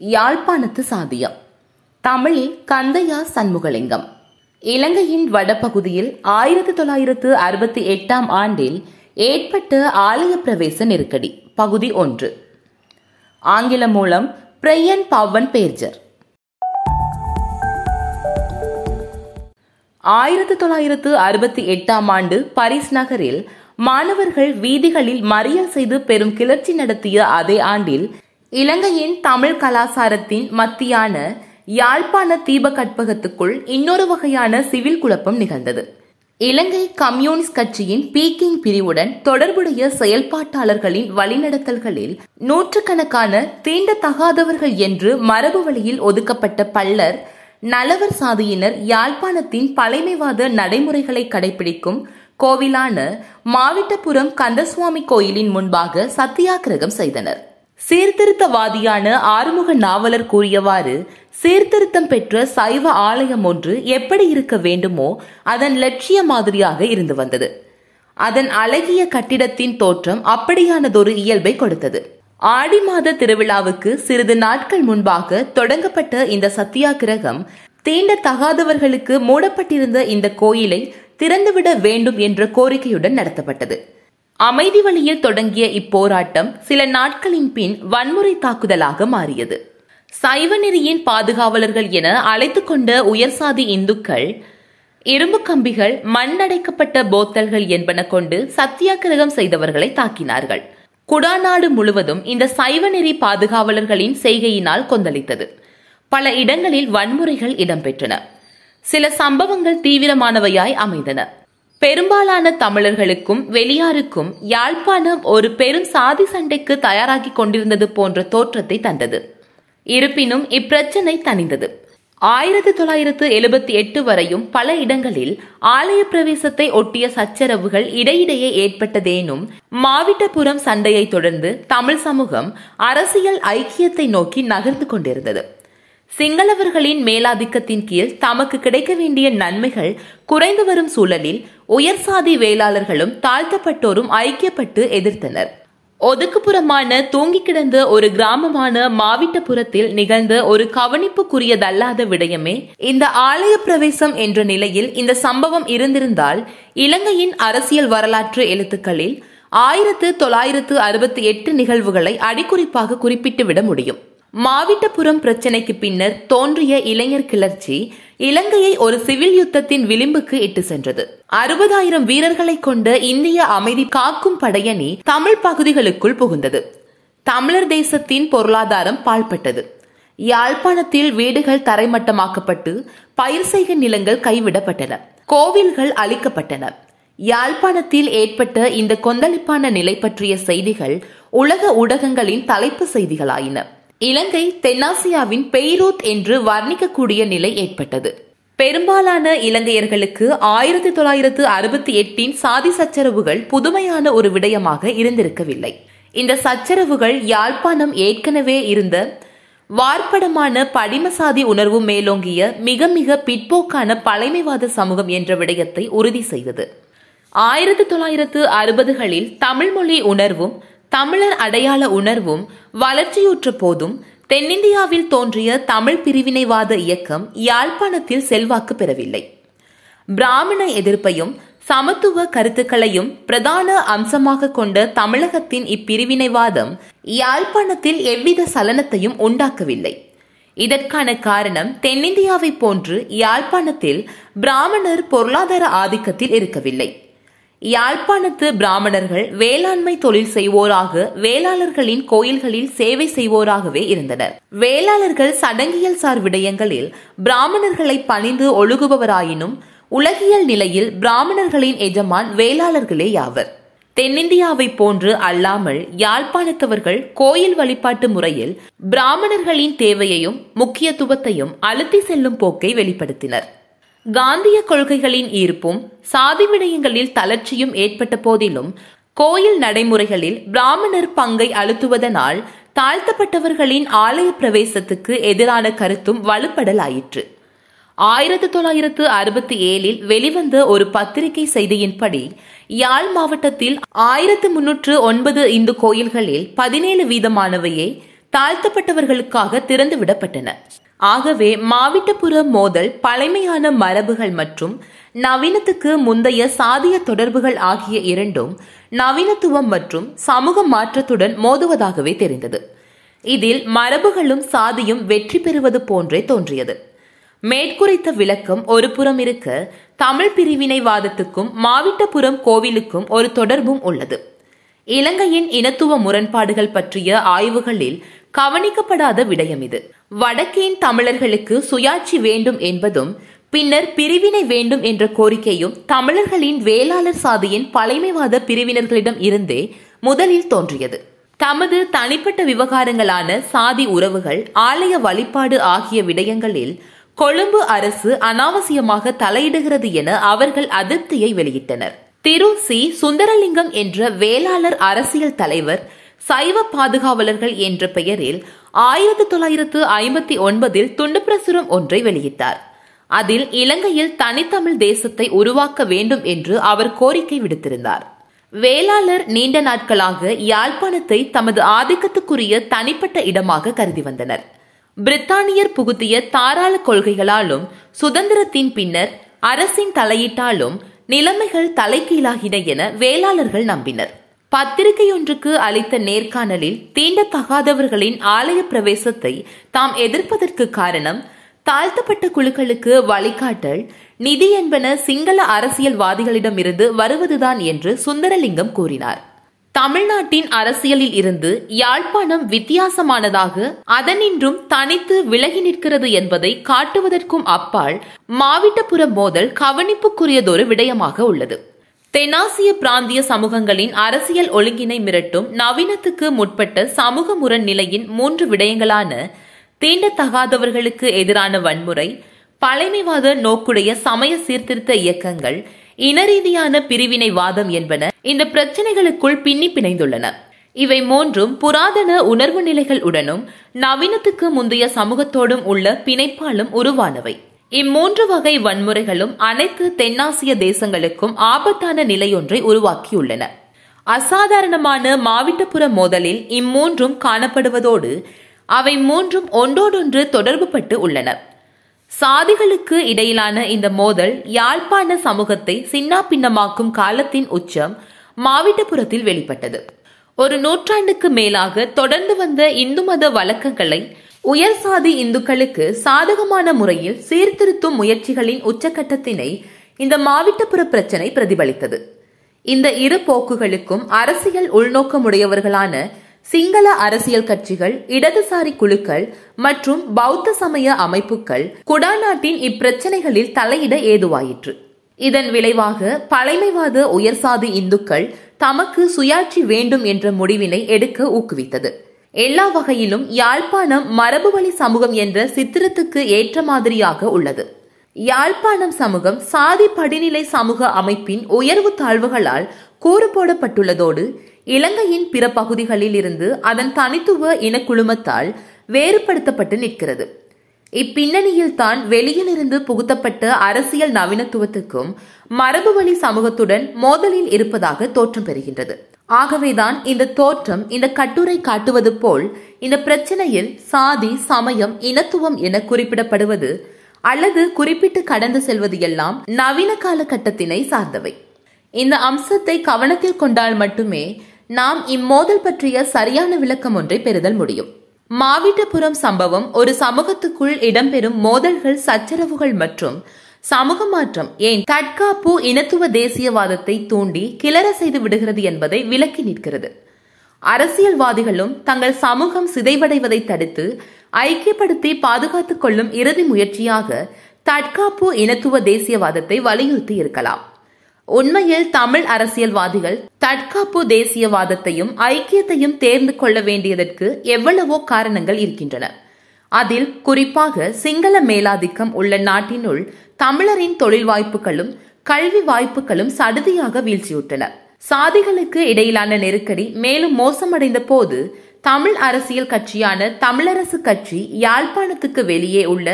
யாழ்ப்பாணத்து சாதியம். தமிழில் கந்தையா சண்முகலிங்கம். இலங்கையின் வடபகுதியில் ஆயிரத்தி தொள்ளாயிரத்து அறுபத்தி எட்டாம் ஆண்டில் ஏற்பட்ட ஆலய பிரவேச நெருக்கடி பகுதி ஒன்று. ஆங்கிலம் மூலம் பிரையன் பவன் பேர்ஜர். ஆயிரத்தி தொள்ளாயிரத்து அறுபத்தி எட்டாம் ஆண்டு பாரிஸ் நகரில் மாணவர்கள் வீதிகளில் மறியல் செய்து பெரும் கிளர்ச்சி நடத்திய அதே ஆண்டில் இலங்கையின் தமிழ் கலாசாரத்தின் மத்தியான யாழ்ப்பாண தீப கற்பகத்துக்குள் இன்னொரு வகையான சிவில் குழப்பம் நிகழ்ந்தது. இலங்கை கம்யூனிஸ்ட் கட்சியின் பீக்கிங் பிரிவுடன் தொடர்புடைய செயல்பாட்டாளர்களின் வழிநடத்தல்களில் நூற்றுக்கணக்கான தீண்டத்தகாதவர்கள் என்று மரபு வழியில் ஒதுக்கப்பட்ட பல்லர் நலவர் சாதியினர் யாழ்ப்பாணத்தின் பழைமைவாத நடைமுறைகளை கடைபிடிக்கும் கோவிலான மாவிட்டபுரம் கந்தசுவாமி கோயிலின் முன்பாக சத்தியாகிரகம் செய்தனர். சீர்திருத்தவாதியான ஆறுமுக நாவலர் கூறியவாறு சீர்திருத்தம் பெற்ற சைவ ஆலயம் ஒன்று எப்படி இருக்க வேண்டுமோ அதன் லட்சிய மாதிரியாக இருந்து வந்தது. அதன் அழகிய கட்டிடத்தின் தோற்றம் அப்படியானதொரு இயல்பை கொடுத்தது. ஆடி மாத திருவிழாவுக்கு சிறிது நாட்கள் முன்பாக தொடங்கப்பட்ட இந்த சத்தியாகிரகம் தீண்டத்தகாதவர்களுக்கு மூடப்பட்டிருந்த இந்த கோயிலை திறந்துவிட வேண்டும் என்ற கோரிக்கையுடன் நடத்தப்பட்டது. அமைதி வழியில் தொடங்கிய இப்போராட்டம் சில நாட்களின் பின் வன்முறை தாக்குதலாக மாறியது. சைவ நெறியின் பாதுகாவலர்கள் என அழைத்துக் கொண்ட உயர்சாதி இந்துக்கள் இரும்பு கம்பிகள் மண்ணடைக்கப்பட்ட போத்தல்கள் என்பன கொண்டு சத்தியாகிரகம் செய்தவர்களை தாக்கினார்கள். குடாநாடு முழுவதும் இந்த சைவ நெறி பாதுகாவலர்களின் செய்கையினால் கொந்தளித்தது. பல இடங்களில் வன்முறைகள் இடம்பெற்றன. சில சம்பவங்கள் தீவிரமானவையாய் அமைந்தன. பெரும்பாலான தமிழர்களுக்கும் வெளியாருக்கும் யாழ்ப்பாணம் ஒரு பெரும் சாதி சண்டைக்கு தயாராகி கொண்டிருந்தது போன்ற தோற்றத்தை தந்தது. இருப்பினும் இப்பிரச்சனை தணிந்தது. ஆயிரத்தி தொள்ளாயிரத்து எழுபத்தி எட்டு வரையும் பல இடங்களில் ஆலய பிரவேசத்தை ஒட்டிய சச்சரவுகள் இடையிடையே ஏற்பட்டதேனும் மாவிட்டபுரம் சண்டையை தொடர்ந்து தமிழ் சமூகம் அரசியல் ஐக்கியத்தை நோக்கி நகர்ந்து கொண்டிருந்தது. சிங்களவர்களின் மேலாதிக்கத்தின் கீழ் தமக்கு கிடைக்க வேண்டிய நன்மைகள் குறைந்து வரும் சூழலில் உயர் சாதி வேளாளர்களும் தாழ்த்தப்பட்டோரும் ஐக்கியப்பட்டு எதிர்த்தனர். ஒதுக்குப்புறமான தூங்கி கிடந்த ஒரு கிராமமான மாவிட்டபுரத்தில் நிகழ்ந்த ஒரு கவனிப்புக்குரியதல்லாத விடயமே இந்த ஆலய பிரவேசம் என்ற நிலையில் இந்த சம்பவம் இருந்திருந்தால் இலங்கையின் அரசியல் வரலாற்று எழுத்துக்களில் ஆயிரத்து தொள்ளாயிரத்து அறுபத்தி எட்டு நிகழ்வுகளை அடிக்குறிப்பாக குறிப்பிட்டு விட முடியும். மாவிட்டபுரம் பிரச்சினைக்கு பின்னர் தோன்றிய இளைஞர் கிளர்ச்சி இலங்கையை ஒரு சிவில் யுத்தத்தின் விளிம்புக்கு இட்டு சென்றது. அறுபதாயிரம் வீரர்களை கொண்ட இந்திய அமைதி காக்கும் படையணி தமிழ் பகுதிகளுக்குள் புகுந்தது. தமிழர் தேசத்தின் பொருளாதாரம் பாழ்பட்டது. யாழ்ப்பாணத்தில் வீடுகள் தரைமட்டமாக்கப்பட்டு பயிர் செய்க நிலங்கள் கைவிடப்பட்டன. கோவில்கள் அழிக்கப்பட்டன. யாழ்ப்பாணத்தில் ஏற்பட்ட இந்த கொந்தளிப்பான நிலை பற்றிய செய்திகள் உலக ஊடகங்களின் தலைப்பு செய்திகளாயின. இலங்கை தென்னாசியாவின் பெய்ரூத் என்று வர்ணிக்கக்கூடிய நிலை ஏற்பட்டது. பெரும்பாலான இலங்கையர்களுக்கு ஆயிரத்தி தொள்ளாயிரத்து அறுபத்தி எட்டின் சாதி சச்சரவுகள் புதுமையான ஒரு விடயமாக இருந்திருக்கவில்லை. இந்த சச்சரவுகள் யாழ்ப்பாணம் ஏற்கனவே இருந்த வார்ப்படமான படிமசாதி உணர்வு மேலோங்கிய மிக மிக பிற்போக்கான பழமைவாத சமூகம் என்ற விடயத்தை உறுதி செய்தது. ஆயிரத்தி தொள்ளாயிரத்து அறுபதுகளில் தமிழ்மொழி உணர்வும் தமிழர் அடையாள உணர்வும் வளர்ச்சியுற்ற போதும் தென்னிந்தியாவில் தோன்றிய தமிழ் பிரிவினைவாத இயக்கம் யாழ்ப்பாணத்தில் செல்வாக்கு பெறவில்லை. பிராமண எதிர்ப்பையும் சமத்துவ கருத்துக்களையும் பிரதான அம்சமாக கொண்ட தமிழகத்தின் இப்பிரிவினைவாதம் யாழ்ப்பாணத்தில் எவ்வித சலனத்தையும் உண்டாக்கவில்லை. இதற்கான காரணம் தென்னிந்தியாவை போன்று யாழ்ப்பாணத்தில் பிராமணர் பொருளாதார ஆதிக்கத்தில் இருக்கவில்லை. யாழ்ப்பாணத்து பிராமணர்கள் வேளாண்மை தொழில் செய்வோராக வேளாளர்களின் கோயில்களில் சேவை செய்வோராகவே இருந்தனர். வேளாளர்கள் சடங்கியல் சார் விடயங்களில் பிராமணர்களை பணிந்து ஒழுகுபவராயினும் உலகியல் நிலையில் பிராமணர்களின் எஜமான் வேளாளர்களே யாவர். தென்னிந்தியாவை போன்று அல்லாமல் யாழ்ப்பாணத்தவர்கள் கோயில் வழிபாட்டு முறையில் பிராமணர்களின் தேவையையும் முக்கியத்துவத்தையும் அழுத்தி செல்லும் போக்கை வெளிப்படுத்தினர். காந்திய கொள்கைகளின் ஈர்ப்பும் சாதி விடயங்களில் தளர்ச்சியும் ஏற்பட்ட போதிலும் கோயில் நடைமுறைகளில் பிராமணர் பங்கை அழுத்துவதனால் தாழ்த்தப்பட்டவர்களின் ஆலய பிரவேசத்துக்கு எதிரான கருத்தும் வலுப்படலாயிற்று. ஆயிரத்தி தொள்ளாயிரத்து அறுபத்தி ஏழில் வெளிவந்த ஒரு பத்திரிகை செய்தியின்படி யாழ் மாவட்டத்தில் ஆயிரத்து முன்னூற்று ஒன்பது இந்து கோயில்களில் பதினேழு வீதமானவையே தாழ்த்தப்பட்டவர்களுக்காக திறந்துவிடப்பட்டன. ஆகவே மாவிட்டபுர மோதல் பழமையான மரபுகள் மற்றும் நவீனத்துக்கு முந்தைய சாதிய தொடர்புகள் ஆகிய இரண்டும் நவீனத்துவம் மற்றும் சமூக மாற்றத்துடன் மோதுவதாகவே தெரிந்தது. இதில் மரபுகளும் சாதியும் வெற்றி பெறுவது போன்றே தோன்றியது. மேற்குறித்த விளக்கம் ஒரு புறம் இருக்க தமிழ் பிரிவினைவாதத்துக்கும் மாவிட்டபுரம் கோவிலுக்கும் ஒரு தொடர்பும் உள்ளது. இலங்கையின் இனத்துவ முரண்பாடுகள் பற்றிய ஆய்வுகளில் கவனிக்கப்படாத விடயம் இது. வடக்கேன் தமிழர்களுக்கு சுயாட்சி வேண்டும் என்பதும் பின்னர் பிரிவினை வேண்டும் என்ற கோரிக்கையும் தமிழர்களின் வேளாளர் சாதியின் பழைமைவாத பிரிவினர்களிடம் இருந்தே முதலில் தோன்றியது. தமது தனிப்பட்ட விவகாரங்களான சாதி உறவுகள் ஆலய வழிபாடு ஆகிய விடயங்களில் கொழும்பு அரசு அனாவசியமாக தலையிடுகிறது என அவர்கள் அதிருப்தியை வெளியிட்டனர். திரு. சி. சுந்தரலிங்கம் என்ற வேளாளர் அரசியல் தலைவர் சைவ பாதுகாவலர்கள் என்ற பெயரில் ஆயிரத்தி தொள்ளாயிரத்து ஐம்பத்தி ஒன்பதில் துண்டு பிரசுரம் ஒன்றை வெளியிட்டார். அதில் இலங்கையில் தனித்தமிழ் தேசத்தை உருவாக்க வேண்டும் என்று அவர் கோரிக்கை விடுத்திருந்தார். வேளாளர் நீண்ட நாட்களாக யாழ்ப்பாணத்தை தமது ஆதிக்கத்துக்குரிய தனிப்பட்ட இடமாக கருதி வந்தனர். பிரித்தானியர் புகுத்திய தாராள கொள்கைகளாலும் சுதந்திரத்தின் பின்னர் அரசின் தலையீட்டாலும் நிலைமைகள் தலைகீழாகின என வேளாளர்கள் நம்பினர். பத்திரிகையொன்றுக்கு அளித்த நேர்காணலில் தீண்டத்தகாதவர்களின் ஆலய பிரவேசத்தை தாம் எதிர்ப்பதற்கு காரணம் தாழ்த்தப்பட்ட குழுக்களுக்கு வழிகாட்டல் நிதி என்பன சிங்கள அரசியல்வாதிகளிடமிருந்து வருவதுதான் என்று சுந்தரலிங்கம் கூறினார். தமிழ்நாட்டின் அரசியலில் இருந்து யாழ்ப்பாணம் வித்தியாசமானதாக அதனின்றும் தனித்து விலகி நிற்கிறது என்பதை காட்டுவதற்கும் அப்பால் மாவிட்டபுர மோதல் கவனிப்புக்குரியதொரு விடயமாக உள்ளது. தென்னாசிய பிராந்திய சமூகங்களின் அரசியல் ஒழுங்கினை மிரட்டும் நவீனத்துக்கு முற்பட்ட சமூக முரண்நிலையின் மூன்று விடயங்களான தீண்டத்தகாதவர்களுக்கு எதிரான வன்முறை பழமைவாத நோக்குடைய சமய சீர்திருத்த இயக்கங்கள் இனரீதியான பிரிவினைவாதம் என்பன இந்த பிரச்சனைகளுக்குள் பின்னி பிணைந்துள்ளன. இவை மூன்றும் புராதன உணர்வு நிலைகள் உடனும் நவீனத்துக்கு முந்தைய சமூகத்தோடும் உள்ள பிணைப்பாலும் உருவானவை. இம்மூன்று வகை வன்முறைகளும் அனைத்து தென்னாசிய தேசங்களுக்கும் ஆபத்தான நிலையொன்றை உருவாக்கியுள்ளன. அசாதாரணமான மாவிட்டப்புற மோதலில் இம்மூன்றும் காணப்படுவதோடு அவை மூன்றும் ஒன்றோடொன்று தொடர்பு பட்டு உள்ளன. சாதிகளுக்கு இடையிலான இந்த மோதல் யாழ்ப்பாண சமூகத்தை சின்னாபின்னமாக்கும் காலத்தின் உச்சம் மாவிட்டபுரத்தில் வெளிப்பட்டது. ஒரு நூற்றாண்டுக்கு மேலாக தொடர்ந்து வந்த இந்து மத வழக்கங்களை உயர் சாதி இந்துக்களுக்கு சாதகமான முறையில் சீர்திருத்தும் முயற்சிகளின் உச்சகட்டத்தினை இந்த மாவிட்டபுர பிரச்சனை பிரதிபலித்தது. இந்த இரு போக்குகளுக்கும் அரசியல் உள்நோக்கமுடையவர்களான சிங்கள அரசியல் கட்சிகள் இடதுசாரி குழுக்கள் மற்றும் பௌத்த சமய அமைப்புகள் குடாநாட்டின் இப்பிரச்சனைகளில் தலையிட ஏதுவாயிற்று. இதன் விளைவாக பழமைவாத உயர்சாதி இந்துக்கள் தமக்கு சுயாட்சி வேண்டும் என்ற முடிவினை எடுக்க ஊக்குவித்தது. எல்லா வகையிலும் யாழ்ப்பாணம் மரபுவழி சமூகம் என்ற சித்திரத்துக்கு ஏற்ற மாதிரியாக உள்ளது. யாழ்ப்பாணம் சமூகம் சாதி படிநிலை சமூக அமைப்பின் உயர்வு தாழ்வுகளால் கூறு போடப்பட்டுள்ளதோடு இலங்கையின் பிற பகுதிகளில் இருந்து அதன் தனித்துவ இனக்குழுமத்தால் வேறுபடுத்தப்பட்டு நிற்கிறது. இப்பின்னணியில் தான் வெளியிலிருந்து புகுத்தப்பட்ட அரசியல் நவீனத்துவத்துக்கும் மரபுவழி சமூகத்துடன் மோதலில் இருப்பதாக தோற்றம் பெறுகின்றது. ஆகவேதான் இந்த தோற்றம் இந்த கட்டுரை காட்டுவது போல் இந்த பிரச்சனையில் சாதி சமயம் இனத்துவம் என குறிப்பிடப்படுவது அல்லது குறிப்பிட்டு கடந்து செல்வது எல்லாம் நவீன காலகட்டத்தினை சார்ந்தவை. இந்த அம்சத்தை கவனத்தில் கொண்டால் மட்டுமே நாம் இம்மோதல் பற்றிய சரியான விளக்கம் ஒன்றை பெறுதல் முடியும். மாவீட்டபுரம் சம்பவம் ஒரு சமூகத்துக்குள் இடம்பெறும் மோதல்கள் சச்சரவுகள் மற்றும் சமூக மாற்றம் ஏன் தற்காப்பு இனத்துவ தேசியவாதத்தை தூண்டி கிளற செய்து விடுகிறது என்பதை விளக்கி நிற்கிறது. அரசியல்வாதிகளும் தங்கள் சமூகம் சிதைவடைவதை தடுத்து ஐக்கியப்படுத்தி பாதுகாத்துக் கொள்ளும் இறுதி முயற்சியாக தற்காப்பு இனத்துவ தேசியவாதத்தை வலியுறுத்தி இருக்கலாம். உண்மையில் தமிழ் அரசியல்வாதிகள் தற்காப்பு தேசியவாதத்தையும் ஐக்கியத்தையும் தேர்ந்து கொள்ள வேண்டியதற்கு எவ்வளவோ காரணங்கள் இருக்கின்றன. அதில் குறிப்பாக சிங்கள மேலாதிக்கம் உள்ள நாட்டினுள் தமிழரின் தொழில் வாய்ப்புகளும் கல்வி வாய்ப்புகளும் சடுதியாக வீழ்ச்சியுற்றன சாதிகளுக்கு இடையிலான நெருக்கடி மேலும் மோசமடைந்த போது தமிழ் அரசியல் கட்சியான தமிழரசு கட்சி யாழ்ப்பாணத்துக்கு வெளியே உள்ள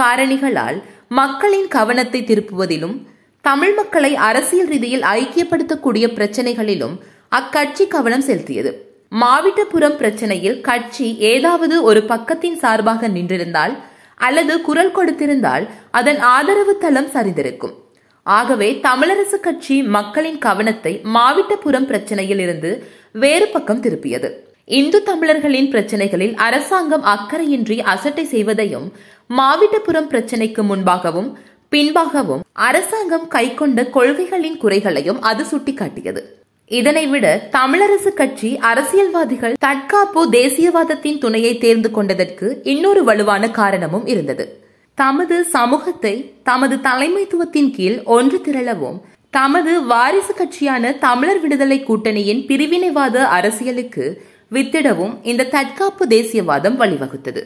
காரணிகளால் மக்களின் கவனத்தை திருப்புவதிலும் தமிழ் மக்களை அரசியல் ரீதியில் ஐக்கியப்படுத்தக்கூடிய பிரச்சனைகளிலும் அக்கட்சி கவனம் செலுத்தியது. மாவிட்டபுரம் பிரச்சனையில் கட்சி ஏதாவது ஒரு பக்கத்தின் சார்பாக நின்றிருந்தால் அல்லது குரல் கொடுத்திருந்தால் அதன் ஆதரவு தளம் சரிந்திருக்கும். ஆகவே தமிழரசு கட்சி மக்களின் கவனத்தை மாவிட்டபுரம் பிரச்சனையில் இருந்து வேறு பக்கம் திருப்பியது. இந்து தமிழர்களின் பிரச்சனைகளில் அரசாங்கம் அக்கறையின்றி அசட்டை செய்வதையும் மாவிட்டபுரம் பிரச்சனைக்கு முன்பாகவும் பின்பாகவும் அரசாங்கம் கைக்கொண்ட கொள்கைகளின் குறைகளையும் அது சுட்டிக்காட்டியது. இதனை விட தமிழரசு கட்சி அரசியல்வாதிகள் தற்காப்பு தேசியவாதத்தின் துணையை தேர்ந்து கொண்டதற்கு இன்னொரு வலுவான காரணமும் இருந்தது. தமது சமூகத்தை தமது தலைமைத்துவத்தின் கீழ் ஒன்று திரளவும் தமது வாரிசு கட்சியான தமிழர் விடுதலை கூட்டணியின் பிரிவினைவாத அரசியலுக்கு வித்திடவும் இந்த தற்காப்பு தேசியவாதம் வழிவகுத்தது.